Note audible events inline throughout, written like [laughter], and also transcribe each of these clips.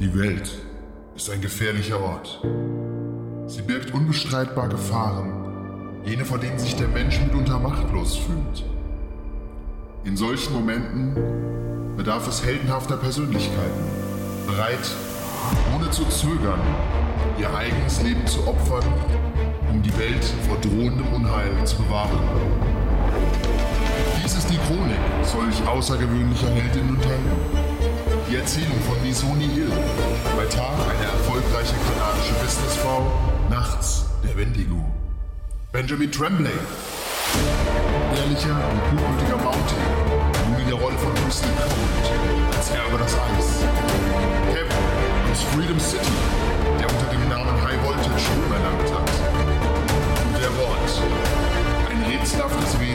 Die Welt ist ein gefährlicher Ort. Sie birgt unbestreitbar Gefahren, jene vor denen sich der Mensch mitunter machtlos fühlt. In solchen Momenten bedarf es heldenhafter Persönlichkeiten, bereit, ohne zu zögern, ihr eigenes Leben zu opfern, um die Welt vor drohendem Unheil zu bewahren. Dies ist die Chronik solch außergewöhnlicher Heldinnen und Helden. Die Erzählung von Misoni Hill. Bei Tag eine erfolgreiche kanadische Businessfrau, nachts der Wendigo. Benjamin Tremblay. Ehrlicher und gutmütiger Mountain. Nun in der Rolle von Houston Cold als Herr über das Eis. Kevin aus Freedom City, der unter dem Namen High Voltage Ruhm erlangt hat. Und der Wort. Ein rätselhaftes Wesen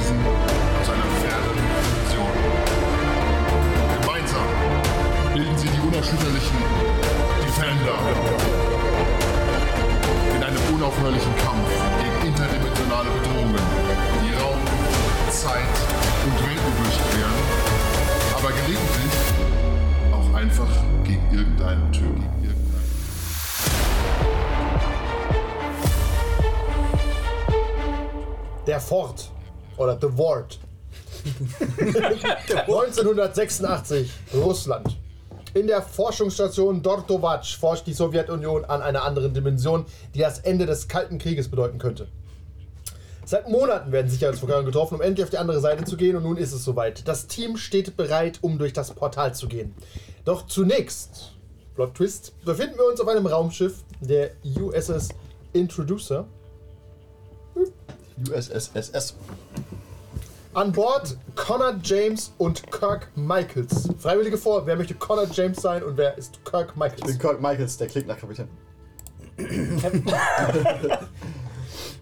Der Fort oder The Ward. [laughs] 1986, Russland. In der Forschungsstation Dortovac forscht die Sowjetunion an einer anderen Dimension, die das Ende des Kalten Krieges bedeuten könnte. Seit Monaten werden Sicherheitsvorkehrungen getroffen, um endlich auf die andere Seite zu gehen und nun ist es soweit. Das Team steht bereit, um durch das Portal zu gehen. Doch zunächst, Plot Twist, befinden wir uns auf einem Raumschiff, der USS Introducer. USSSS. An Bord Connor James und Kirk Michaels. Freiwillige vor, wer möchte Connor James sein und wer ist Kirk Ich bin Michaels? Kirk Michaels, der klingt nach Kapitän.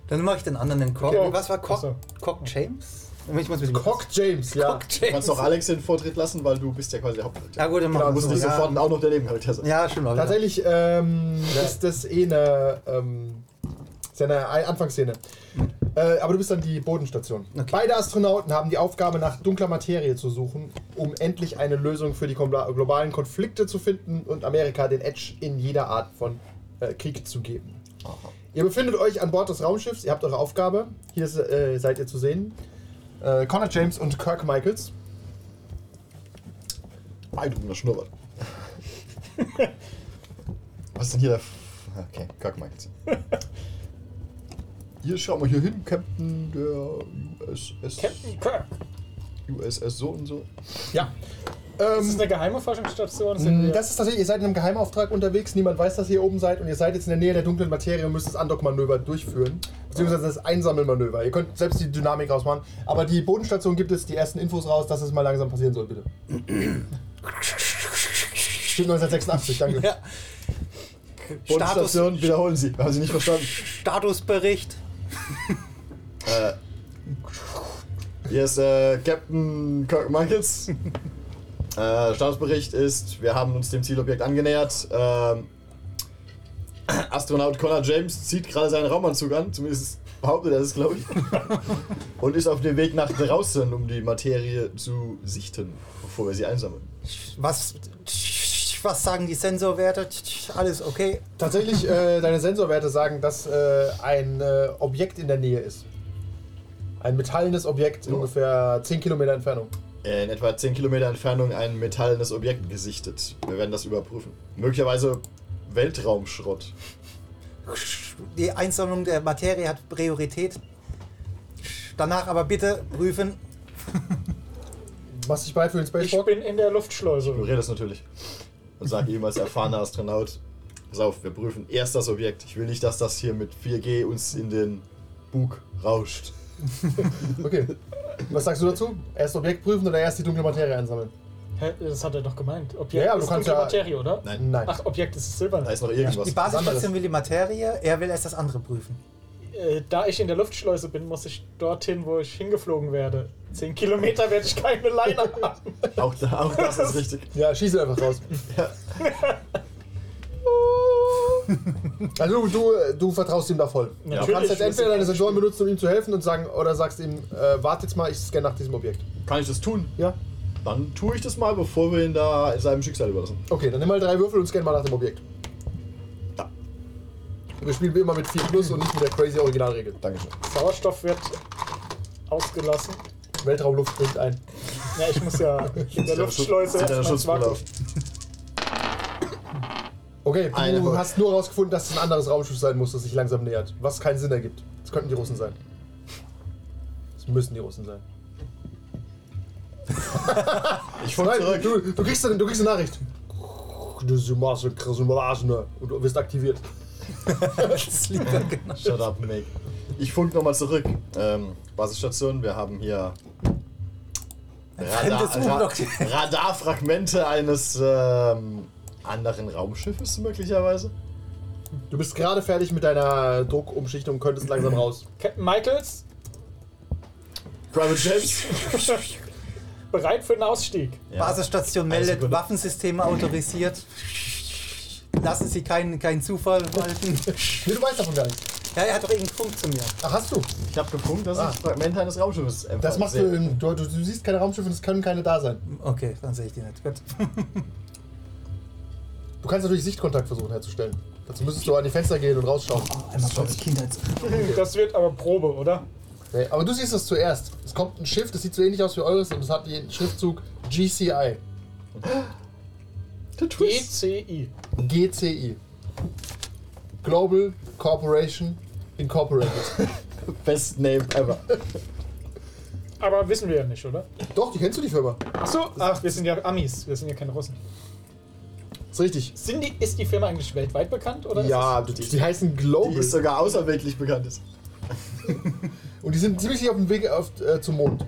Dann mache ich den anderen den Cock. Okay. Was war Cock? Achso. Cock James? Ich muss Cock James, ja. Cock Du James. kannst doch Alex den Vortritt lassen, weil du bist ja quasi der Hauptcharakter. Ja gut, dann Genau, machen Du musst nicht ja. sofort auch noch der Nebencharakter sein. Ja, stimmt. aber- Tatsächlich ähm, ist das eh eine, ähm, ist ja eine Ein- Anfangsszene. Äh, aber du bist dann die Bodenstation. Okay. Beide Astronauten haben die Aufgabe, nach dunkler Materie zu suchen, um endlich eine Lösung für die glo- globalen Konflikte zu finden und Amerika den Edge in jeder Art von äh, Krieg zu geben. Ihr befindet euch an Bord des Raumschiffs, ihr habt eure Aufgabe. Hier ist, äh, seid ihr zu sehen. Äh, Connor James und Kirk Michaels. Beeindruckender Schnurrbart. [laughs] Was ist denn hier der... F okay, Kirk Michaels. [laughs] Hier, schau mal hier hin, Captain der USS... Captain Kirk. USS so und so. Ja. Ist das Ähm, eine geheime Forschungsstation? Wir- das ist tatsächlich, ihr seid in einem Geheimauftrag unterwegs, niemand weiß, dass ihr hier oben seid und ihr seid jetzt in der Nähe der dunklen Materie und müsst das Andockmanöver durchführen. Beziehungsweise das Einsammelmanöver. Ihr könnt selbst die Dynamik rausmachen. Aber die Bodenstation gibt es die ersten Infos raus, dass es mal langsam passieren soll, bitte. [clears throat] Steht 1986, danke. Ja. Status, Bodenstation, wiederholen Sie. Haben Sie nicht verstanden? Statusbericht. [laughs] Äh, hier ist äh, Captain Kirk Michaels. Äh, Statusbericht ist, wir haben uns dem Zielobjekt angenähert. Ähm, Astronaut Connor James zieht gerade seinen Raumanzug an, zumindest behauptet er das, glaube ich. [laughs] Und ist auf dem Weg nach draußen, um die Materie zu sichten, bevor wir sie einsammeln. Was, was sagen die Sensorwerte? Alles okay. Tatsächlich, äh, deine Sensorwerte sagen, dass äh, ein äh, Objekt in der Nähe ist. Ein metallenes Objekt in ungefähr 10 Kilometer Entfernung. In etwa 10 Kilometer Entfernung ein metallenes Objekt gesichtet. Wir werden das überprüfen. Möglicherweise Weltraumschrott. Die Einsammlung der Materie hat Priorität. Danach aber bitte prüfen. [laughs] Du dich bereit für den ich Spaceport? bin in der Luftschleuse. ignoriere das natürlich. Und sage ihm als erfahrener Astronaut, pass auf, wir prüfen erst das Objekt. Ich will nicht, dass das hier mit 4G uns in den Bug rauscht. [laughs] Okay. Was sagst du dazu? Erst Objekt prüfen oder erst die dunkle Materie einsammeln? Hä? Das hat er doch gemeint. Objekt Ja, ja, ist kannst dunkle ja- Materie, oder? Nein, Nein. Ach, Objekt ist silbern. da ist noch irgendwas. Die. Basisstation will die Materie, er will erst das andere prüfen. Äh, da ich in der Luftschleuse bin, muss ich dorthin, wo ich hingeflogen werde. Zehn Kilometer werde ich keine Leine [laughs] haben. Auch, da, auch das ist richtig. Ja, schieß ihn einfach raus. [laughs] [laughs] Also du, du, du vertraust ihm da voll. Du Natürlich, kannst jetzt entweder ich- deine Sensoren benutzen, um ihm zu helfen und sagen, oder sagst ihm, äh, warte jetzt mal, ich scanne nach diesem Objekt. Kann ich das tun? Ja? Dann tue ich das mal, bevor wir ihn da seinem Schicksal überlassen. Okay, dann nimm mal drei Würfel und scan mal nach dem Objekt. Wir spielen wie immer mit 4 Plus und nicht mit der crazy Originalregel. Dankeschön. Sauerstoff wird ausgelassen. Weltraumluft bringt ein. Ja, ich muss ja [laughs] in der Luftschleuse erstmal. Okay, du Eine hast nur herausgefunden, dass es ein anderes Raumschiff sein muss, das sich langsam nähert. Was keinen Sinn ergibt. Es könnten die Russen sein. Es müssen die Russen sein. [laughs] Ich Nein, zurück. du, du, kriegst eine, du kriegst eine Nachricht. Melange. Und du wirst aktiviert. [laughs] Das lieber genau. Shut up, Make. Ich funk nochmal zurück. Ähm, Basisstation, wir haben hier Radar. Ra [laughs] Radarfragmente eines ähm, anderen Raumschiffes möglicherweise. Du bist gerade fertig mit deiner Druckumschichtung und könntest langsam raus. [clears throat] Captain Michaels, Private James. [laughs] bereit für den Ausstieg. Ja. Basisstation meldet. Waffensysteme autorisiert. Lassen Sie keinen, keinen Zufall walten. [laughs] Nee, du weißt davon gar nichts. Ja, er hat doch irgendeinen Funk zu mir. Ach, hast du? Ich habe gefunkt, dass Ah. ich Fragmente eines Raumschiffes empfange. Das machst du, im, du, du. Du siehst keine Raumschiffe und es können keine da sein. Okay, dann sehe ich die nicht. Gut. [laughs] Du kannst natürlich Sichtkontakt versuchen herzustellen. Dazu müsstest du an die Fenster gehen und rausschauen. Einmal kurz Kindheits. [laughs] Das wird aber Probe, oder? Nee, aber du siehst es zuerst. Es kommt ein Schiff, das sieht so ähnlich aus wie eures und es hat den Schriftzug GCI. GCI. GCI. Global Corporation Incorporated. [laughs] Best name ever. Aber wissen wir ja nicht, oder? Doch, die kennst du die Firma. Achso, ach, wir sind ja Amis, wir sind ja keine Russen. Ist richtig. Sind die, ist die Firma eigentlich weltweit bekannt? Oder Ja, ist die, die heißen Die Global. ist sogar außerweltlich bekannt ist. Und die sind ziemlich auf dem Weg auf, äh, zum Mond.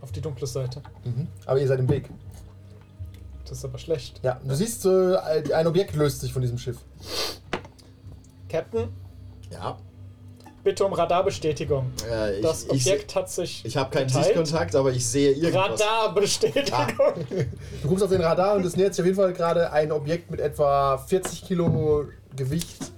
auf die dunkle Seite? Mhm. Aber ihr seid im Weg. Das ist aber schlecht. Ja, du siehst, äh, ein Objekt löst sich von diesem Schiff. Captain, Ja. bitte um Radarbestätigung. Äh, ich Das ich, Objekt hat sich. ich habe keinen geteilt. Sichtkontakt, aber ich sehe irgendwas. Radarbestätigung. [laughs] Du guckst auf den Radar und es nähert sich auf jeden Fall gerade ein Objekt mit etwa 40 Kilo Gewicht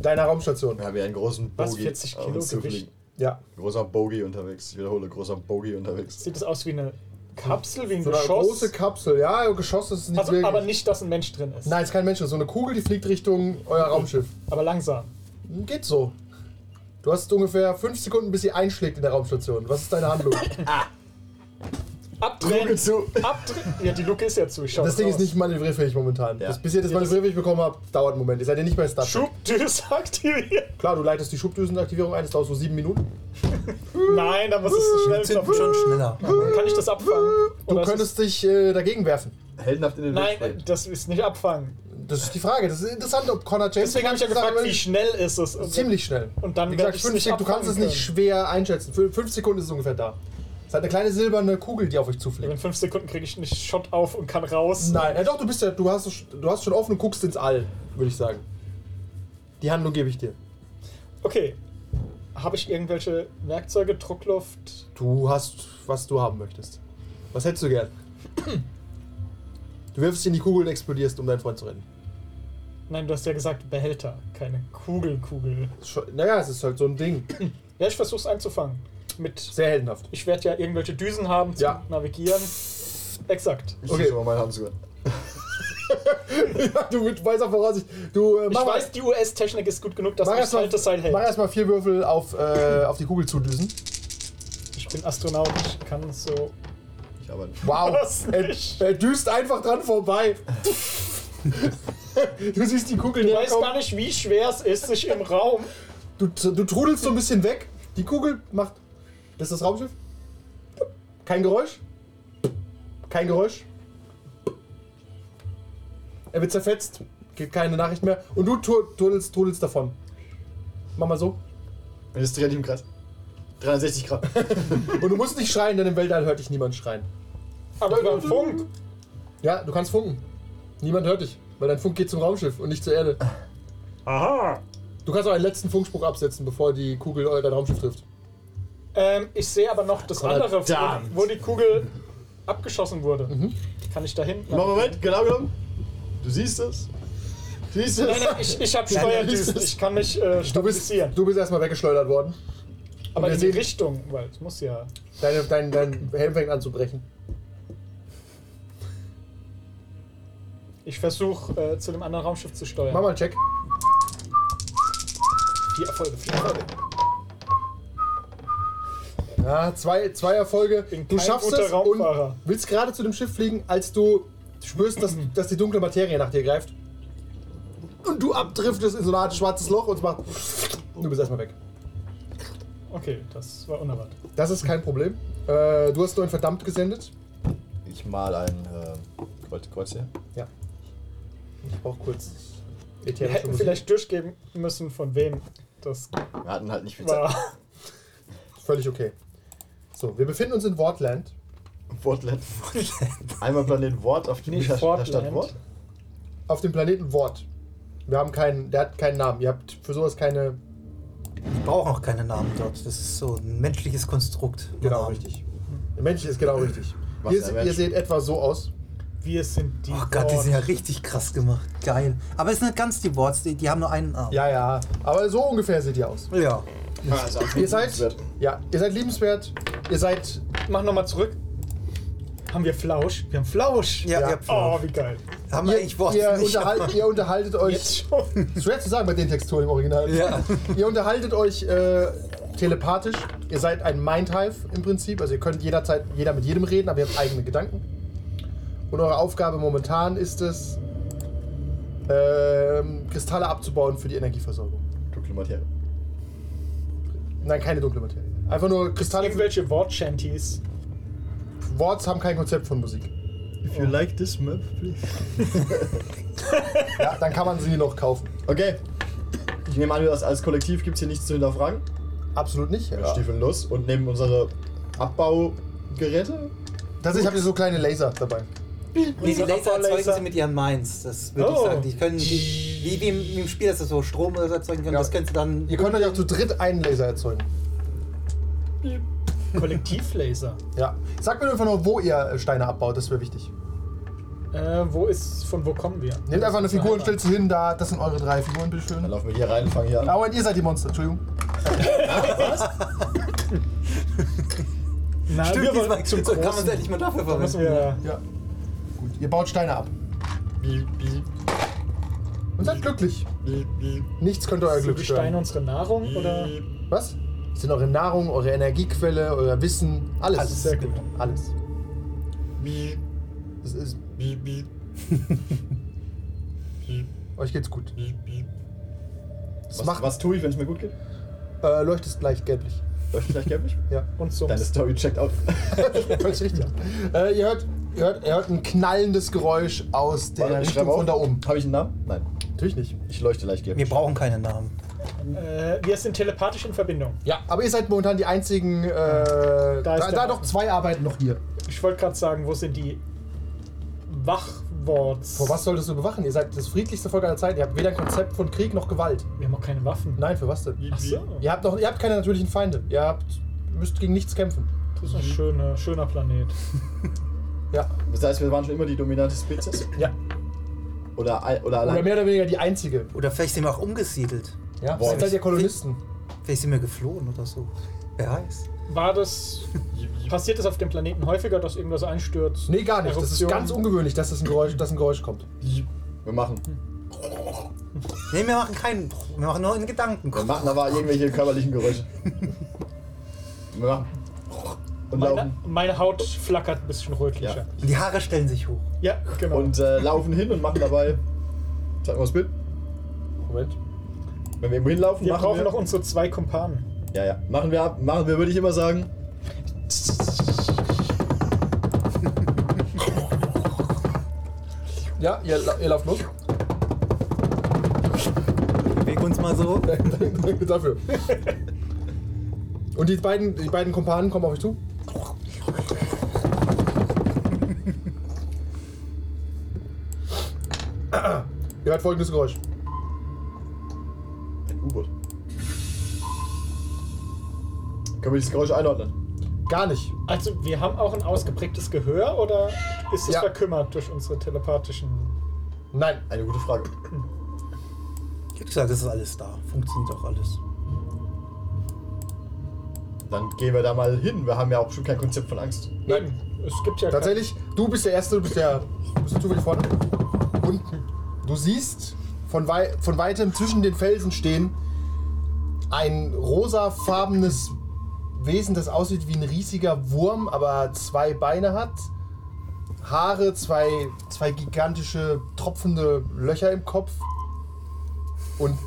deiner Raumstation. Wir haben hier einen großen Was, Bogie 40 auf Kilo uns Gewicht? Ja. Großer Bogie unterwegs. Ich wiederhole, großer Bogie unterwegs. Sieht es aus wie eine Kapsel, wie ein So eine Geschoss. große Kapsel. Ja, Geschoss ist es nicht also, wirklich. aber nicht, dass ein Mensch drin ist. Nein, ist kein Mensch. das ist So eine Kugel, die fliegt Richtung euer Raumschiff. Aber langsam. Geht so. Du hast ungefähr 5 Sekunden, bis sie einschlägt in der Raumstation. Was ist deine Handlung? [laughs] Abdrehen. Luke zu. Abdrehen. Ja, die Luke ist ja zu. Ich schau Das Ding raus. ist nicht manövrierfähig momentan. Ja. Das, bis ihr das manövrierfähig bekommen habt, dauert einen Moment. Ihr seid ja nicht bei Star Trek. Schubdüse [laughs] aktiviert. Klar, du leitest die Schubdüsenaktivierung ein, das dauert so 7 Minuten. [laughs] Nein, da muss es so schnell Sind schon schneller. Kann ich das abfangen? Du Oder ist könntest dich äh, dagegen werfen. Heldenhaft in den Nein, Luftspringen. das ist nicht abfangen. Das ist die Frage. Das ist interessant, ob Connor James. Deswegen habe ich ja gefragt, wie schnell ist es? Ziemlich schnell. Und dann Wie gesagt, ich fünf du kannst es nicht schwer einschätzen. Für 5 Sekunden ist es ungefähr da. Es hat eine kleine silberne Kugel, die auf euch In zufliegt. fünf Sekunden kriege ich nicht Shot auf und kann raus. Nein, ja, doch, du bist ja, du hast, du hast schon offen und guckst ins All, würde ich sagen. Die Handlung gebe ich dir. Okay. Habe ich irgendwelche Werkzeuge, Druckluft? Du hast, was du haben möchtest. Was hättest du gern? Du wirfst in die Kugel und explodierst, um deinen Freund zu retten. Nein, du hast ja gesagt Behälter, keine Kugelkugel. Schon- Naja, es ist halt so ein Ding. Ja, ich versuch's einzufangen. Mit. Sehr heldenhaft. Ich werde ja irgendwelche Düsen haben zum Ja. Navigieren. Exakt. Ich Okay. okay. mal meine Handschuhe. [laughs] ja, du mit weißer Voraussicht. Du, äh, Ich mach, weiß, die US-Technik ist gut genug, dass mach das erstmal alte Seil hält. mach erstmal vier Würfel auf, äh, auf die Kugel zudüsen. Ich bin Astronaut, ich kann so. Ich aber nicht. Wow. Was Er, nicht? er düst einfach dran vorbei. [laughs] du siehst die Kugel Du näher weißt gar nicht, wie schwer es ist, sich im Raum. Du, du trudelst so ein bisschen weg. Die Kugel macht. Das ist das Raumschiff. Kein Geräusch. Kein Geräusch. Er wird zerfetzt. Gibt keine Nachricht mehr. Und du tu- trudelst, trudelst davon. Mach mal so. Jetzt drehe ich im Kreis. 360 Grad. [laughs] Und du musst nicht schreien, denn im Weltall hört dich niemand schreien. Aber über den Funk. Ja, du kannst funken. Niemand hört dich, weil dein Funk geht zum Raumschiff und nicht zur Erde. Aha. Du kannst auch einen letzten Funkspruch absetzen, bevor die Kugel eu- dein Raumschiff trifft. Ähm, ich sehe aber noch das andere, wo, wo die Kugel abgeschossen wurde. Mhm. Kann ich da hinten? Moment, Moment, genau genommen. Du siehst es. Siehst du Nein, es? nein, ich, ich habe Nein, nein, Steuerdüsen. Ich kann mich äh, Du bist, stabilisieren. du bist erstmal weggeschleudert worden. aber in die sehen- Richtung, weil es muss ja. Deine, dein, dein Helm fängt an zu brechen. Ich versuche äh, zu dem anderen Raumschiff zu steuern. Mach mal einen Check. Vier Erfolge, vier Erfolge. Ja, zwei, zwei Erfolge. Du schaffst es und willst gerade zu dem Schiff fliegen, als du spürst, dass, dass die dunkle Materie nach dir greift. Und du abdriftest in so eine Art schwarzes Loch und es macht. Du bist erstmal weg. Okay, das war unerwartet. Das ist kein Problem. Äh, du hast nur ein verdammt gesendet. Ich mal ein äh, Kreuz, Kreuz hier. Ja. Ich brauche kurz Wir hätten Musik. vielleicht durchgeben müssen, von wem das Wir hatten halt nicht viel Zeit. [laughs] Völlig okay. So, wir befinden uns in Wortland. Wortland. Einmal Planet Wort auf dem Nicht Fortland. Stadt Wort. Auf dem Planeten Wort. Wir haben keinen, der hat keinen Namen. Ihr habt für sowas keine. Wir brauchen auch keine Namen dort. Das ist so ein menschliches Konstrukt. Genau, Namen. richtig. Der Mensch ist genau richtig. Was Ihr, se- ihr seht etwa so aus. Wir sind die. Oh Gott, die sind ja richtig krass gemacht. Geil. Aber es sind nicht ganz die Worts, die, die haben nur einen Arm. Ja, ja. Aber so ungefähr seht ihr aus. Ja. Also, Ihr seid. Ja, ihr seid liebenswert. Ihr seid. Mach nochmal zurück. Haben wir Flausch? Wir haben Flausch. Ja, Ja. ja. Oh, wie geil. haben wir Ihr, eigentlich Worte ihr, nicht. unterhalt, ihr unterhaltet euch. Jetzt schon. Schwer zu sagen bei den Texturen im Original. Ja. Ihr unterhaltet euch äh, telepathisch. Ihr seid ein Mindhive im Prinzip. Also ihr könnt jederzeit jeder mit jedem reden, aber ihr habt eigene Gedanken. Und eure Aufgabe momentan ist es, ähm, Kristalle abzubauen für die Energieversorgung. Dunkle Materie. Nein, keine dunkle Materie. Einfach nur Kristalle. Irgendwelche Wort-Shanties. Worts haben kein Konzept von Musik. If you like this map, please. [laughs] Ja, dann kann man sie noch kaufen. Okay. Ich nehme an, dass als Kollektiv gibt es hier nichts zu hinterfragen. Absolut nicht. Wir Ja. stiefeln los und nehmen unsere Abbaugeräte. Tatsächlich habt ihr so kleine Laser dabei. Nee, die Laser erzeugen sie mit ihren Minds. Das würde Oh. ich sagen. Die können, die, wie, wie, im, Spiel, dass sie so Strom oder so erzeugen können, Ja. das können sie dann. Ihr könnt euch auch zu dritt einen Laser erzeugen. Kollektivlaser. Ja. Sagt mir einfach nur, wo ihr Steine abbaut, das wäre wichtig. Äh, wo ist, von wo kommen wir? Nehmt einfach eine Figur und stellt sie hin, da, das sind eure drei Figuren, Dann bitteschön. laufen wir hier rein und fangen hier an. Aber ihr seid die Monster, Entschuldigung. [laughs] Na, Stimmt, wir diesmal wollen zum so kann man es endlich mal dafür verwenden. wir. Ja. Gut. Ihr baut Steine ab. Bi, bi, Und seid glücklich. bi, bi, Nichts könnte euer Sind Glück die Steine stören. unsere Nahrung oder? Was? Das sind eure Nahrung, eure Energiequelle, euer Wissen, alles. Alles. Sehr gut. Alles. Bi, Das ist, [laughs] euch geht's gut. Das Was, macht, was tue ich, wenn es mir gut geht? Äh, leuchtest leicht gelblich. Leuchtet gleich gelblich? [laughs] Ja. Und so. Deine Story checkt out. [laughs] Völlig richtig. Äh, ihr, hört, ihr, hört, ihr hört ein knallendes Geräusch aus der Warte, ich Richtung von da oben. Habe ich einen Namen? Nein. Natürlich nicht. Ich leuchte leicht Wir gelblich. brauchen keine Namen. Äh, wir sind telepathisch in Verbindung. Ja, aber ihr seid momentan die einzigen. Äh, da, Da ist da, doch zwei arbeiten noch hier. Ich wollte gerade sagen, wo sind die Wachworts? Vor was solltest du bewachen? Ihr seid das friedlichste Volk aller Zeiten. Ihr habt weder ein Konzept von Krieg noch Gewalt. Wir haben auch keine Waffen. Nein, für was denn? Ach so. Ihr habt, noch, ihr habt keine natürlichen Feinde. Ihr habt, müsst gegen nichts kämpfen. Das ist ein schöner, schöner Planet. [laughs] Ja. Das heißt, wir waren schon immer die dominante Spezies? Ja. Oder, oder allein? Oder mehr oder weniger die einzige. Oder vielleicht sind wir auch umgesiedelt. Ja. Boah, seid ich- ihr Kolonisten. Vielleicht sind wir geflohen oder so. Wer weiß. War das. [laughs] Passiert es auf dem Planeten häufiger, dass irgendwas einstürzt? Nee, gar nicht. Das ist Eruption? ganz ungewöhnlich, dass das ein Geräusch, dass ein Geräusch kommt. Wir machen. Nee, wir machen keinen. Wir machen nur in Gedanken. Wir machen aber irgendwelche körperlichen Geräusche. Wir machen. Und Meine, laufen. meine Haut flackert ein bisschen rötlicher. Ja. Und die Haare stellen sich hoch. Ja, genau. Und äh, laufen hin und machen dabei. Zeig mal das Bild. Moment. Wenn wir irgendwo hinlaufen, wir machen brauchen wir. noch unsere zwei Kumpanen. ja, ja. Machen wir ab. Machen wir, würde ich immer sagen. [laughs] Ja, ihr, la- ihr lauft los. Beweg uns mal so. [laughs] Danke dafür. Und die beiden, die beiden Kumpanen kommen auf euch zu. [laughs] Ihr hört folgendes Geräusch. Können wir dieses Geräusch einordnen? Gar nicht. Also, wir haben auch ein ausgeprägtes Gehör oder ist es Ja. verkümmert durch unsere telepathischen. Nein. Eine gute Frage. Ich hätte gesagt, das ist alles da. Funktioniert auch alles. Dann gehen wir da mal hin. Wir haben ja auch schon kein Konzept von Angst. Nein. Es gibt ja Tatsächlich, du bist der Erste, du bist der. Bist du zufällig vorne? Und du siehst von, wei von weitem zwischen den Felsen stehen ein rosafarbenes Wesen, das aussieht wie ein riesiger Wurm, aber zwei Beine hat. Haare, zwei, zwei gigantische tropfende Löcher im Kopf und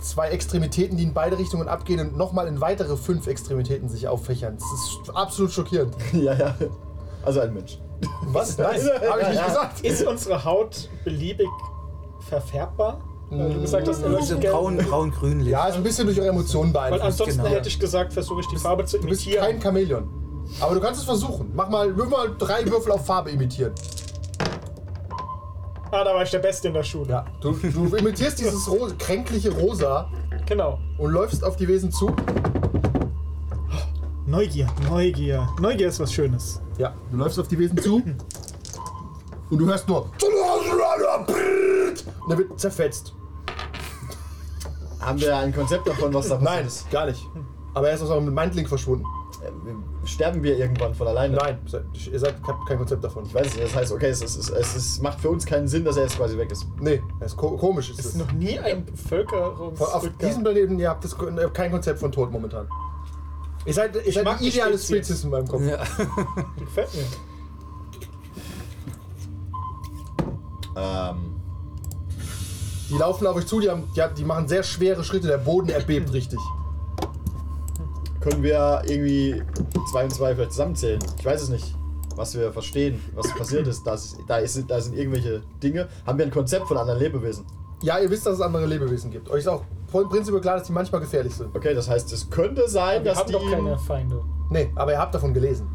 zwei Extremitäten, die in beide Richtungen abgehen und nochmal in weitere fünf Extremitäten sich auffächern. Das ist absolut schockierend. [laughs] ja, ja. Also ein Mensch. Was? Nein, [laughs] habe ich nicht gesagt. Ist unsere Haut beliebig verfärbbar? Weil du gesagt hast, er So leuchtet gelb. braun, braun-grünlich. Ja, ist ein bisschen durch eure Emotionen Weil beeinflusst. ansonsten genau. hätte ich gesagt, versuche ich die Farbe zu Du bist imitieren. kein Chamäleon. Aber du kannst es versuchen. Mach mal, würfel mal drei Würfel auf Farbe imitieren. ah, da war ich der Beste in der Schule. Ja. Du, du imitierst [laughs] dieses ro kränkliche Rosa Genau. und läufst auf die Wesen zu. Neugier, Neugier. Neugier ist was Schönes. Ja. Du läufst auf die Wesen zu. Und du hörst nur. Und er wird zerfetzt. Haben wir ein Konzept davon, was da passiert Nein, ist? gar nicht. Aber er ist aus eurem Mindlink verschwunden. Äh, Sterben wir irgendwann von alleine? Nein, ihr seid, habt kein Konzept davon. Ich weiß nicht, das heißt, okay, es, ist, es, ist, es macht für uns keinen Sinn, dass er jetzt quasi weg ist. Nee, das ist ko komisch. Ist Es es. ist noch nie ein Auf Bevölkerungsrückgang. diesem Planeten, ihr habt das, ihr habt kein Konzept von Tod momentan. Ihr seid, ihr seid mag die die ideale Spezies. Spezies in meinem Kopf. Ja. [laughs] Gefällt mir. Ähm, Die laufen auf euch zu, die, haben, die, haben- die machen sehr schwere Schritte, der Boden erbebt richtig. können wir irgendwie zwei und zwei vielleicht zusammenzählen? Ich weiß es nicht, was wir verstehen, was passiert ist. Das, da, ist da sind irgendwelche Dinge. Haben wir ein Konzept von anderen Lebewesen? Ja, ihr wisst, dass es andere Lebewesen gibt. Euch ist auch voll prinzipiell klar, dass die manchmal gefährlich sind. Okay, das heißt, es könnte sein, Wir dass haben die. doch keine Feinde. Nee, aber ihr habt davon gelesen.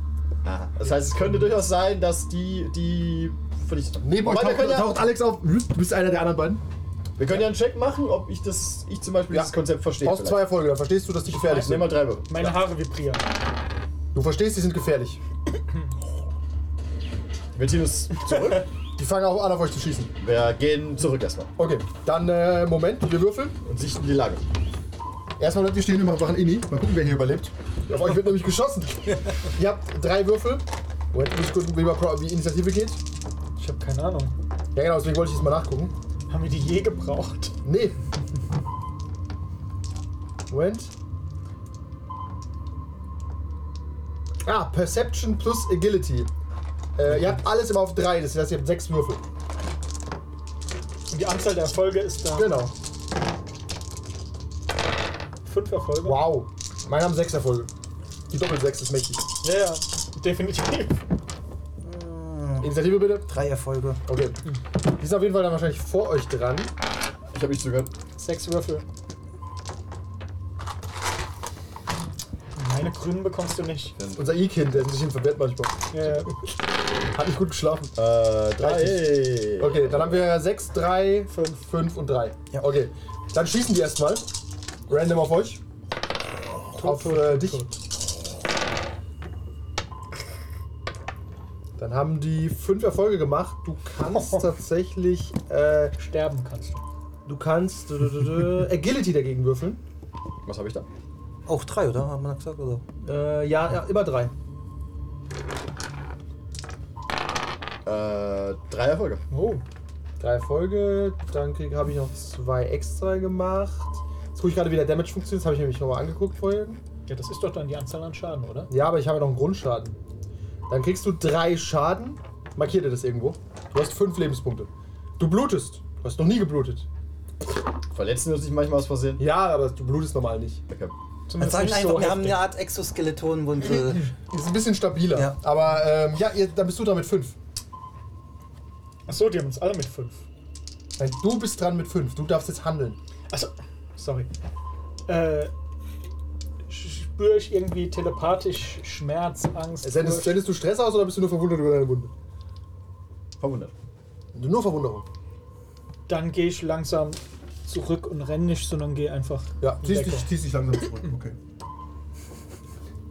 Aha. Das heißt, es könnte durchaus sein, dass die die haben. Neben euch Wobei, wir, taucht, können ja, taucht Alex auf. Du bist einer der anderen beiden. wir können ja einen Check machen, ob ich das, ich zum Beispiel Ja. dieses Konzept verstehe. Brauchst zwei Erfolge, dann verstehst du, dass die gefährlich Nehmen wir sind. drei Würfel. Meine Haare vibrieren. Du verstehst, die sind gefährlich. [coughs] Wir ziehen uns zurück. [laughs] Die fangen auch an, auf euch zu schießen. wir gehen zurück erstmal Okay, dann äh, Moment, wir würfeln. und sichten die Lage. Erstmal bleibt ihr stehen und machen Inni. Mal gucken, wer hier überlebt. Auf euch wird nämlich geschossen. [laughs] ihr habt drei Würfel. Moment, muss ich gucken, wie, wie Initiative geht. Ich habe keine Ahnung. Ja genau, deswegen wollte ich jetzt mal nachgucken. Haben wir die je gebraucht? Nee. Moment. Ah, Perception plus Agility. Äh, ihr habt alles immer auf drei, das heißt, ihr habt sechs Würfel. Und die Anzahl der Erfolge ist da. Genau. Fünf Erfolge? Wow. Meine haben sechs Erfolge. Die Doppel-Sechs ist mächtig. Ja, ja. Definitiv. Initiative bitte. Drei Erfolge. Okay. Die sind auf jeden Fall dann wahrscheinlich vor euch dran. Ich habe nicht zugehört. Sechs Würfel. Meine grünen bekommst du nicht. Unser I-Kind, der sich hin verwehrt manchmal. Ja, ja. [laughs] Hat nicht gut geschlafen. Äh, drei. Okay, dann haben wir 6, 3, Fünf. 5 und 3. Ja. Okay, dann schießen die erstmal. Random auf euch. auf äh, dich. Dann haben die 5 Erfolge gemacht. Du kannst [laughs] tatsächlich. Äh, Sterben kannst du. du kannst. dü- dü- dü- Agility dagegen würfeln. Was habe ich da? Auch drei, oder? Hat man gesagt, oder? Äh, ja, ja, immer 3. Äh, drei Erfolge. Oh. Drei Erfolge. Dann habe ich noch zwei extra gemacht. Jetzt gucke ich gerade, wie der Damage funktioniert. Das habe ich nämlich nochmal angeguckt vorher. Ja, das ist doch dann die Anzahl an Schaden, oder? Ja, aber ich habe ja noch einen Grundschaden. Dann kriegst du drei Schaden. Markier dir das irgendwo. Du hast fünf Lebenspunkte. Du blutest. Du hast noch nie geblutet. Verletzen wir uns nicht manchmal aus Versehen? Ja, aber du blutest normal nicht. Okay. Zumindest sagen nicht einfach, so wir haben eine Art Exoskeleton und äh, [laughs] Ist ein bisschen stabiler. Ja. Aber ähm, ja, ihr, dann bist du dran mit fünf. Achso, die haben uns alle mit fünf. Nein, du bist dran mit fünf. Du darfst jetzt handeln. Achso, sorry. Äh, spüre ich irgendwie telepathisch Schmerz, Angst? Sendest, sendest du Stress aus oder bist du nur verwundert über deine Wunde? Verwundert. Nur Verwunderung. Dann gehe ich langsam zurück und renne nicht, sondern gehe einfach. Ja, ziehst dich, ziehst dich langsam zurück. Okay.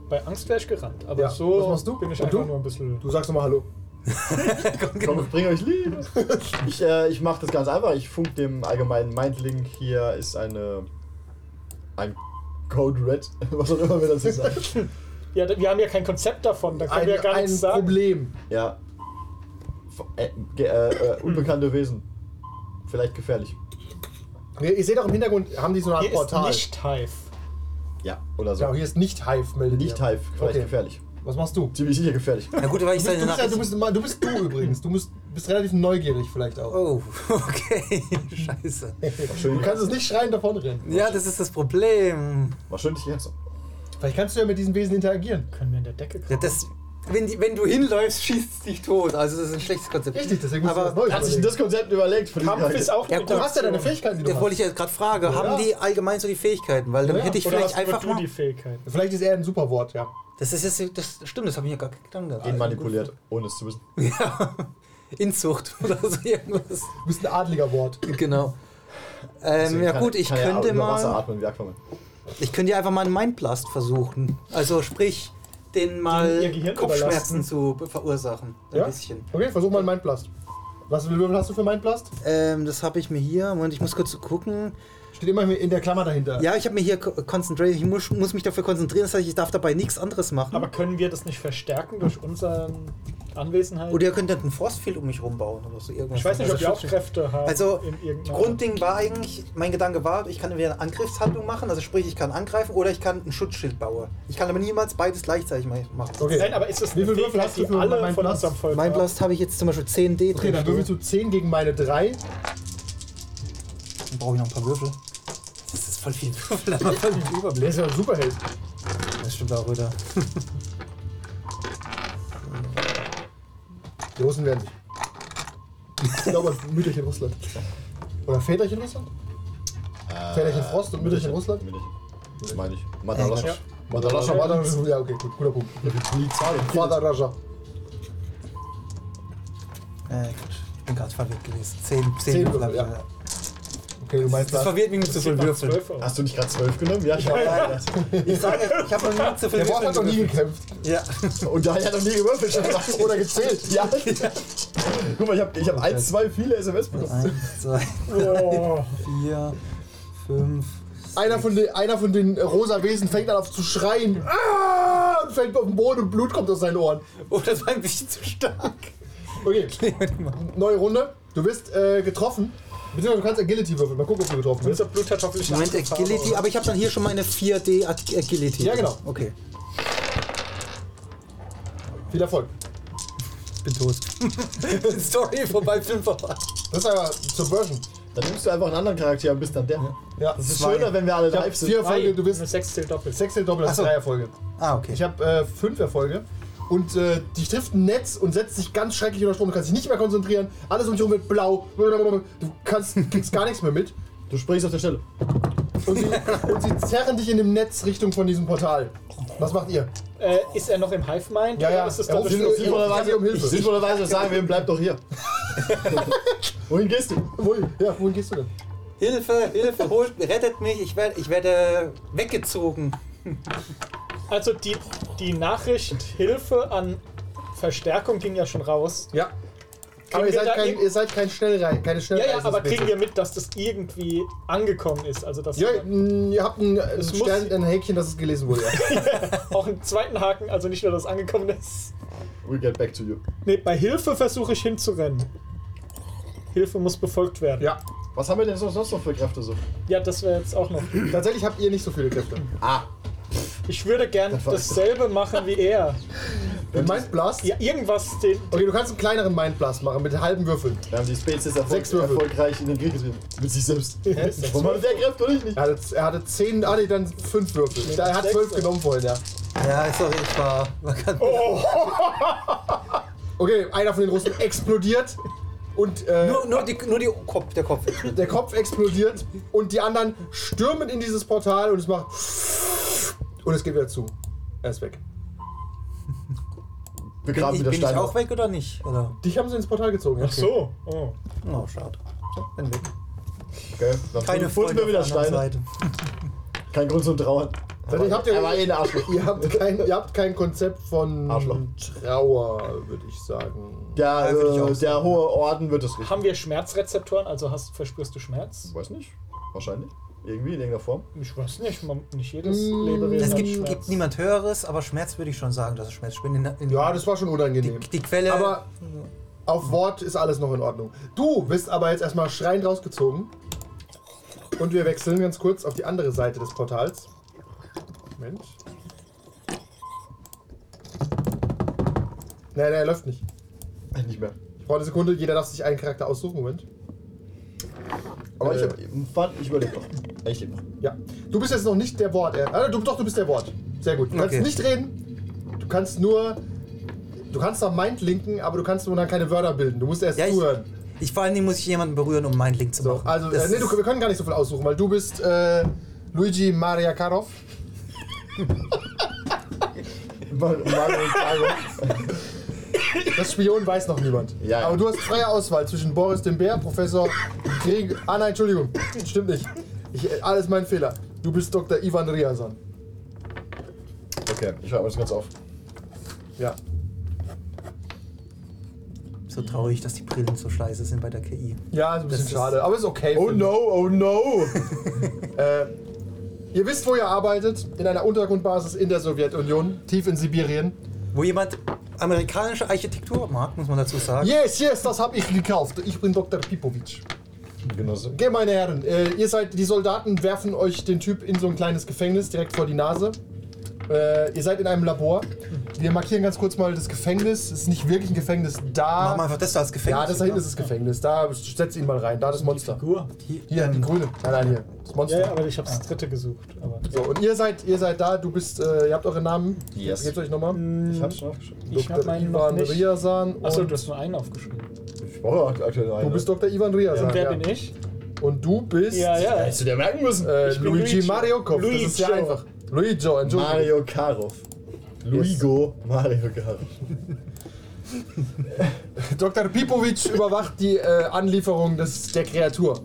Bei Angst wäre ich gerannt, aber Ja, so was machst du? bin ich Und einfach du? nur ein bisschen. Du sagst nochmal Hallo. [laughs] Komm, ich bringe euch Liebe. Ich, äh, ich mache das ganz einfach. Ich funk dem allgemeinen Mindlink. Hier ist eine. Ein Code Red. [laughs] Was auch immer wir dazu sagen. [laughs] Ja, wir haben ja kein Konzept davon, da können Ein, wir ja gar ein nichts sagen. Problem. Ja. Äh, äh, äh, [clears throat] unbekannte Wesen. vielleicht gefährlich. Ihr, ihr seht auch im Hintergrund, haben die so eine Art Hier ist Portal. nicht Hive. Ja, oder so. ja, hier ist nicht Hive, meldet Nicht ihr. Hive, vielleicht Okay. gefährlich. Was machst du? Ziemlich sicher gefährlich. Na gut, weil ich Du bist, seine du, bist, ja, du, Nachricht... bist, du bist du übrigens. Du bist, bist relativ neugierig vielleicht auch. Oh, [laughs] okay. [laughs] Scheiße. Du kannst es nicht schreien davonrennen. Ja, das ist das Problem. War schön, dich kennst. Vielleicht kannst du ja mit diesen Wesen interagieren. Können wir in der Decke Ja, das, wenn, die, wenn du hinläufst, schießt es dich tot. Also das ist ein schlechtes Konzept. Richtig, deswegen musst Aber du Hat sich das Konzept überlegt von Kampf ist auch Ja, du hast ja deine. Fähigkeiten, die du Da wollte hast. ich jetzt gerade fragen, haben die allgemein so die Fähigkeiten? Weil dann Ja, hätte ich vielleicht einfach du mal... die Fähigkeit? Vielleicht ist er ein Superwort, ja. Das ist jetzt, das stimmt, das habe ich mir gar keine Gedanken Ihn gehabt. manipuliert, ohne es zu wissen. [laughs] Ja, Inzucht [laughs] oder so irgendwas. Du bist ein adliger Wort. Genau. Ähm, ja gut, ich kann könnte über Wasser mal, atmen wie Aquaman. ich könnte ja einfach mal einen Mindblast versuchen. Also sprich, den mal Kopfschmerzen zu verursachen. Ein Ja? bisschen. Okay, versuch mal einen Mindblast. Was für Würfel hast du für Mindblast? Ähm, das habe ich mir hier. Moment, ich muss kurz gucken. Steht immer in der Klammer dahinter. Ja, ich habe mir hier concentrate. Ich muss, muss mich dafür konzentrieren. Das heißt, ich darf dabei nichts anderes machen. Aber können wir das nicht verstärken durch unsere Anwesenheit? oder ihr könnt dann einen Forcefield um mich rumbauen oder so irgendwas. ich weiß nicht, ob Also wir auch Kräfte haben. Also, Grundding war eigentlich, mein Gedanke war, ich kann entweder eine Angriffshandlung machen, also sprich, ich kann angreifen oder ich kann ein Schutzschild bauen. Ich kann aber niemals beides gleichzeitig ma- machen. Okay. Nein, aber ist das Wie viel Würfel hast du für alle Mind von Blast? unserem Volk Mein? Blast habe ich jetzt zum Beispiel 10D Okay, dann drin. würfelst du 10 gegen meine 3. Dann brauche ich noch ein paar Würfel. Voll viel Würfel, aber voll viel Der Überblick. ist ja ein Superheld. Das stimmt auch wieder. Die Russen werden sich. Ich glaube, Mütterchen Russland. Oder Väterchen Russland? Väterchen Frost und Mütterchen Russland? Mütterchen. Das meine ich. Madalascha. Ja. Madaraja, Madaraja. Ja, okay, gut, guter Punkt. Polizei. Madaraja. Äh, gut. Ich bin gerade verwirrt gewesen. 10, 10, Zehn Würfel. Ja. Okay, du meinst Das das. verwirrt mich mit zu Das viel sieht nach Würfeln. 12 aus. Hast du nicht gerade zwölf genommen? Ja, ich habe Ich sage, ich habe noch nie zu viel Der Wort hat noch nie gekämpft. Ja. Und da hat er noch nie gewürfelt. schon. Oder gezählt. [laughs] Ja. Guck mal, ich habe ich hab eins, zwei, viele SMS bekommen. 1, 2, Oh, 4, 5. Einer von, den, einer von den rosa Wesen fängt an auf zu schreien. Ah! Und fällt auf den Boden und Blut kommt aus seinen Ohren. Oh, das war ein bisschen zu stark. Okay, neue Runde. Du wirst äh, getroffen. Beziehungsweise du kannst Agility würfeln. Mal gucken, ob du getroffen bist. Blut hat hoffentlich eine Moment, Agility, aber ich habe dann hier schon mal eine 4D Ag- Agility. Ja, genau. Okay, Viel Erfolg. ich bin tot. [laughs] Story vorbei, Film vorbei. Das ist aber Subversion. Dann nimmst du einfach einen anderen Charakter und bist dann der. Ja. Das ist Zwei. schöner, wenn wir alle Ich hab live sind. vier Erfolge, du bist Eine 6 zählt doppelt. sechs doppelt, das Ach sind so. drei Erfolge. Ah, okay. Ich habe äh, fünf Erfolge. Und äh, die trifft ein Netz und setzt sich ganz schrecklich unter Strom. Du kannst dich nicht mehr konzentrieren. Alles um dich herum wird blau. Du kannst, kriegst gar nichts mehr mit. Du springst auf der Stelle. Und sie, und sie zerren dich in dem Netz Richtung von diesem Portal. Was macht ihr? Äh, ist er noch im Hive Mind? Ja, ja. Oder ist es Er dann Sinnvollerweise, Ich um Hilfe. sinnvollerweise sagen wir, bleib doch hier. [laughs] Wohin gehst du? Wohin? Ja, wohin gehst du denn? Hilfe, Hilfe, holt, rettet mich, ich werde ich werde weggezogen. Also die, die Nachricht Hilfe an Verstärkung ging ja schon raus. Ja. Aber ihr seid, kein, ihr seid kein Schnellrei keine Ja, Schnellreise. ja, aber kriegen wir mit, dass das irgendwie angekommen ist. Also dass Ja, ihr habt ein, Stern, ein Häkchen, dass es gelesen wurde. [laughs] Ja. auch einen zweiten Haken, also nicht nur, dass es angekommen ist. We get back to you. Nee, bei Hilfe versuche ich hinzurennen. Hilfe muss befolgt werden. ja. Was haben wir denn sonst noch für Kräfte so? Ja, das wäre jetzt auch noch. Tatsächlich habt ihr nicht so viele Kräfte. Ah, Ich würde gern dasselbe machen wie er. Ein Mindblast? Ja, irgendwas den. Okay, du kannst einen kleineren Mindblast machen mit halben Würfeln. wir haben die Spezies erfolg Sechs Würfel. erfolgreich in den Krieg getrieben. Mit sich selbst. [laughs] Warum hat der Kräfte und ich nicht? Er hatte, er hatte zehn, ah nee, dann fünf Würfel. Nee, er hat sechs, zwölf genommen vorhin, ja. Ja, sorry, ich war. Man kann, Okay, einer von den Russen explodiert und äh, nur, nur, die, nur die Kopf, der Kopf. der Kopf explodiert und die anderen stürmen in dieses Portal und es macht und es geht wieder zu. Er ist weg. [laughs] Wir Bin graben ich, wieder bin ich auch weg oder nicht? Oder? Dich haben sie ins Portal gezogen. ja. Ach so. Oh. Oh, schade. So, bin weg. Okay, dann Keine Freunde wir wieder auf der anderen Steine. Seite. Kein Grund zum Trauern. Tatsächlich habt ihr, Er war eh ein Arschloch. ihr, habt kein, ihr habt kein Konzept von Arschloch. Trauer, würde ich sagen. Der, Ja, würd ich auch äh, der sagen. hohe Orden wird es richten. Haben wir Schmerzrezeptoren? Also hast, verspürst du Schmerz? Weiß nicht. Wahrscheinlich. Irgendwie in irgendeiner Form. Ich weiß nicht. Man, nicht jedes Mm, Lebewesen Es gibt, gibt niemand Höheres, aber Schmerz würde ich schon sagen, dass es Schmerz. Ich bin in, in, Ja, das war schon unangenehm. die, die Quelle. Aber Auf Wort ist alles noch in Ordnung. Du bist aber jetzt erstmal schreiend rausgezogen. Und wir wechseln ganz kurz auf die andere Seite des Portals. Moment. Nein, nein, er läuft nicht. Äh, Nicht mehr. Ich brauche eine Sekunde, jeder darf sich einen Charakter aussuchen. Moment. Aber ich, Äh. hab, fand, ich überlebe noch. Ich lebe noch. Ja. Du bist jetzt noch nicht der Wort. Er, ah, du, doch, du bist der Wort. Sehr gut. Du kannst Okay. nicht reden. Du kannst nur. Du kannst zwar Mindlinken, aber du kannst nur dann keine Wörter bilden. Du musst erst Ja, ich, zuhören. ich vor allen Dingen muss ich jemanden berühren, um meinen Link zu So, machen. also, Das äh, nee, du, ist- wir können gar nicht so viel aussuchen, weil du bist äh, Luigi Maria Karov. [laughs] [laughs] Mario Karo. [laughs] Das Spion weiß noch niemand. Ja, ja. Aber du hast freie Auswahl zwischen Boris dem Bär, Professor Krieg. Ah nein, Entschuldigung. Stimmt nicht. Ich, alles mein Fehler. Du bist Dr. Ivan Riazan. Okay, ich schreibe das ganz auf. Ja. so traurig, dass die Brillen so scheiße sind bei der KI. Ja, ist ein bisschen ist- schade, aber ist okay. Oh finde no, oh no! [laughs] [laughs] Äh, ihr wisst, wo ihr arbeitet. In einer Untergrundbasis in der Sowjetunion, tief in Sibirien. Wo jemand amerikanische Architektur mag, muss man dazu sagen. Yes, yes, das habe ich gekauft. Ich bin Dr. Pipovic. Genosse. Okay, meine Herren, äh, ihr seid, die Soldaten werfen euch den Typ in so ein kleines Gefängnis direkt vor die Nase. Äh, ihr seid in einem Labor. Wir markieren ganz kurz mal das Gefängnis. Es ist nicht wirklich ein Gefängnis da. Machen wir einfach das da als Gefängnis. ja, das da hinten ist das Gefängnis. Da setzt ihn mal rein. Da das Monster. Figur. Hier, Hier, die ähm, grüne. Nein, nein, hier. Das Monster. Ja, ja, aber ich habe das dritte gesucht. Aber So, und ihr seid, ihr seid da. Du bist, äh, ihr habt eure Namen. Yes. Gebt euch nochmal. Ich hab's schon aufgeschrieben. ich habe meinen noch Ivan nicht. Riazan. Achso, du hast nur einen aufgeschrieben. Ich brauche akt- aktuell einen. du bist Dr. Ivan Riazan. Und wer ja. bin ich? Und du bist Ja, ja. Hättest du dir merken müssen? äh, Luigi, Luigi. Mario Kopf. Das ist ja Luigi. einfach. Luigi, Entschuldigung. Mario Karov. Luigo Mario Karov. [laughs] Dr. Pipovic überwacht die äh, Anlieferung des, der Kreatur.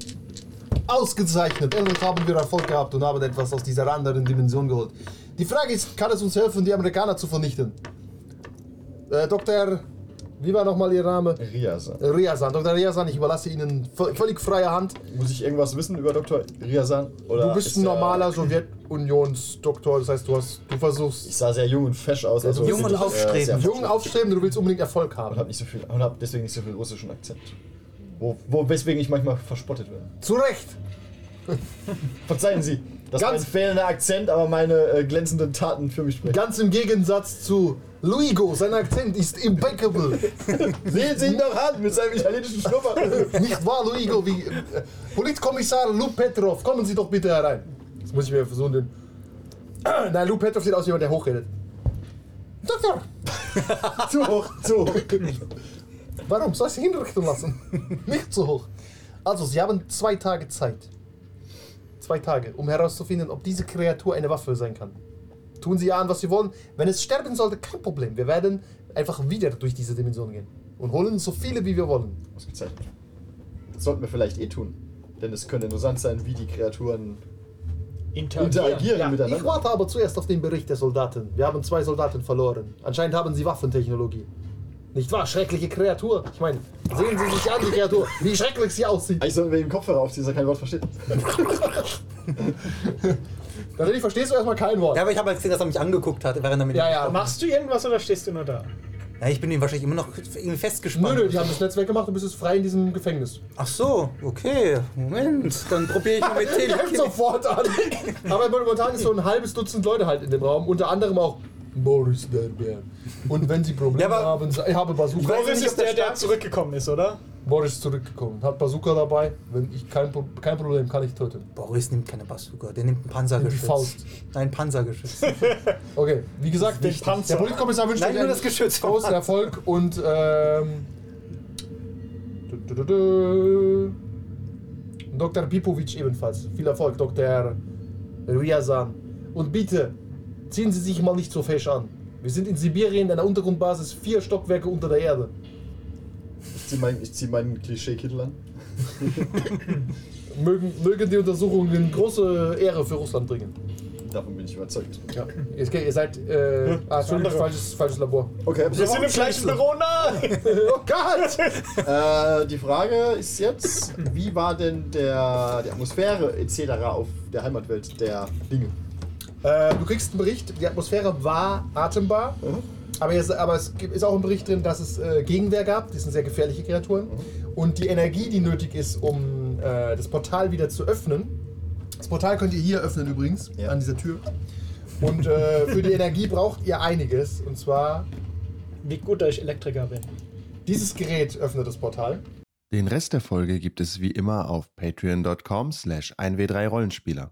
Ausgezeichnet. Endlich haben wir Erfolg gehabt und haben etwas aus dieser anderen Dimension geholt. Die Frage ist, kann es uns helfen, die Amerikaner zu vernichten? Äh, Dr. Wie war nochmal Ihr Name? Riasan. Riazan. Dr. Riazan, ich überlasse Ihnen völlig freie Hand. Muss ich irgendwas wissen über Dr. Riasan? Oder Du bist ist ein er- normaler Sowjetunionsdoktor, das heißt, du, hast, du Ich versuchst sah sehr jung und fesch aus. Also Jung und ich, aufstrebend. jung aufstreben, du willst unbedingt Erfolg Und haben. hab nicht so viel und hab deswegen nicht so viel russischen Akzent. Wo, wo weswegen ich manchmal verspottet werde. Zu Recht. [laughs] Verzeihen Sie, das Ganz- ein fehlender Akzent, aber meine äh, glänzenden Taten für mich sprechen. Ganz im Gegensatz zu Luigo, sein Akzent ist impeccable. [laughs] Sehen Sie ihn doch an mit seinem italienischen Schnupper. [laughs] Nicht wahr, Luigo? Wie, äh, Politkommissar Lou Petrov, kommen Sie doch bitte herein. Jetzt muss ich mir versuchen, den. [clears throat] Nein, Lou Petrov sieht aus wie jemand, der hochredet. Doktor, [laughs] zu hoch, zu hoch. warum soll ich Sie hinrichten lassen? Nicht so hoch. Also, Sie haben zwei Tage Zeit. Zwei Tage, um herauszufinden, ob diese Kreatur eine Waffe sein kann. Tun Sie ja an, was Sie wollen. Wenn es sterben sollte, kein Problem. Wir werden einfach wieder durch diese Dimension gehen. Und holen so viele, wie wir wollen. Ausgezeichnet. Das sollten wir vielleicht eh tun. Denn es könnte interessant sein, wie die Kreaturen interagieren Ja, miteinander. ich warte aber zuerst auf den Bericht der Soldaten. Wir haben zwei Soldaten verloren. Anscheinend haben sie Waffentechnologie. Nicht wahr? Schreckliche Kreatur. Ich meine, sehen Sie sich an, die Kreatur, wie schrecklich sie aussieht. Eigentlich sollten wir den Kopfhörer aufziehen, dass er kein Wort versteht. [laughs] Natürlich verstehst du erstmal kein Wort. Ja, aber ich habe halt gesehen, dass er mich angeguckt hat, während er mit Ja, ja. Machst du irgendwas oder stehst du nur da? Ja, ich bin ihm wahrscheinlich immer noch irgendwie Nö, festgespannt. nö, die haben das Netzwerk gemacht und bist jetzt frei in diesem Gefängnis. Ach so, okay. Moment, dann probiere ich mal mit [laughs] Telekinesis. sofort an. Aber momentan ist so ein halbes Dutzend Leute halt in dem Raum. Unter anderem auch Boris der Bär. Und wenn sie Probleme Ja, haben, ich habe Bazooka. Boris nicht, ist der der, der zurückgekommen ist, oder? Boris ist zurückgekommen, hat Bazooka dabei. Wenn ich kein, kein Problem, kann ich töten. Boris nimmt keine Bazooka, der nimmt ein Panzergeschütz. Die Faust. Nein, Panzergeschütz. [laughs] Okay, wie gesagt, nicht. Panzer. der Politkommissar wünscht Nein, euch nur das Geschütz großen. Erfolg und ähm, du, du, du, du. Dr. Pipovic ebenfalls. Viel Erfolg, Dr. Riazan. Und bitte, ziehen Sie sich mal nicht so fesch an. Wir sind in Sibirien in einer Untergrundbasis, vier Stockwerke unter der Erde. Ich zieh, mein, ich zieh meinen Klischee-Kittel an. [laughs] Mögen, mögen die Untersuchungen große Ehre für Russland bringen. Davon bin ich überzeugt. Ja. Ihr, ihr seid. Äh, ah, Entschuldigung, falsches, falsches Labor. Okay, Wir sind im gleichen Büro, nein! [laughs] Oh Gott! Äh, die Frage ist jetzt, wie war denn der, die Atmosphäre etc. auf der Heimatwelt der Dinge? Äh, du kriegst einen Bericht, die Atmosphäre war atembar. Mhm. Aber, jetzt, aber es ist auch im Bericht drin, dass es äh, Gegenwehr gab. Die sind sehr gefährliche Kreaturen. Und die Energie, die nötig ist, um äh, das Portal wieder zu öffnen. Das Portal könnt ihr hier öffnen übrigens, Ja. an dieser Tür. Und äh, für die Energie braucht ihr einiges. Und zwar Wie gut, dass ich Elektriker bin. dieses Gerät öffnet das Portal. Den Rest der Folge gibt es wie immer auf patreon.com slash 1w3rollenspieler.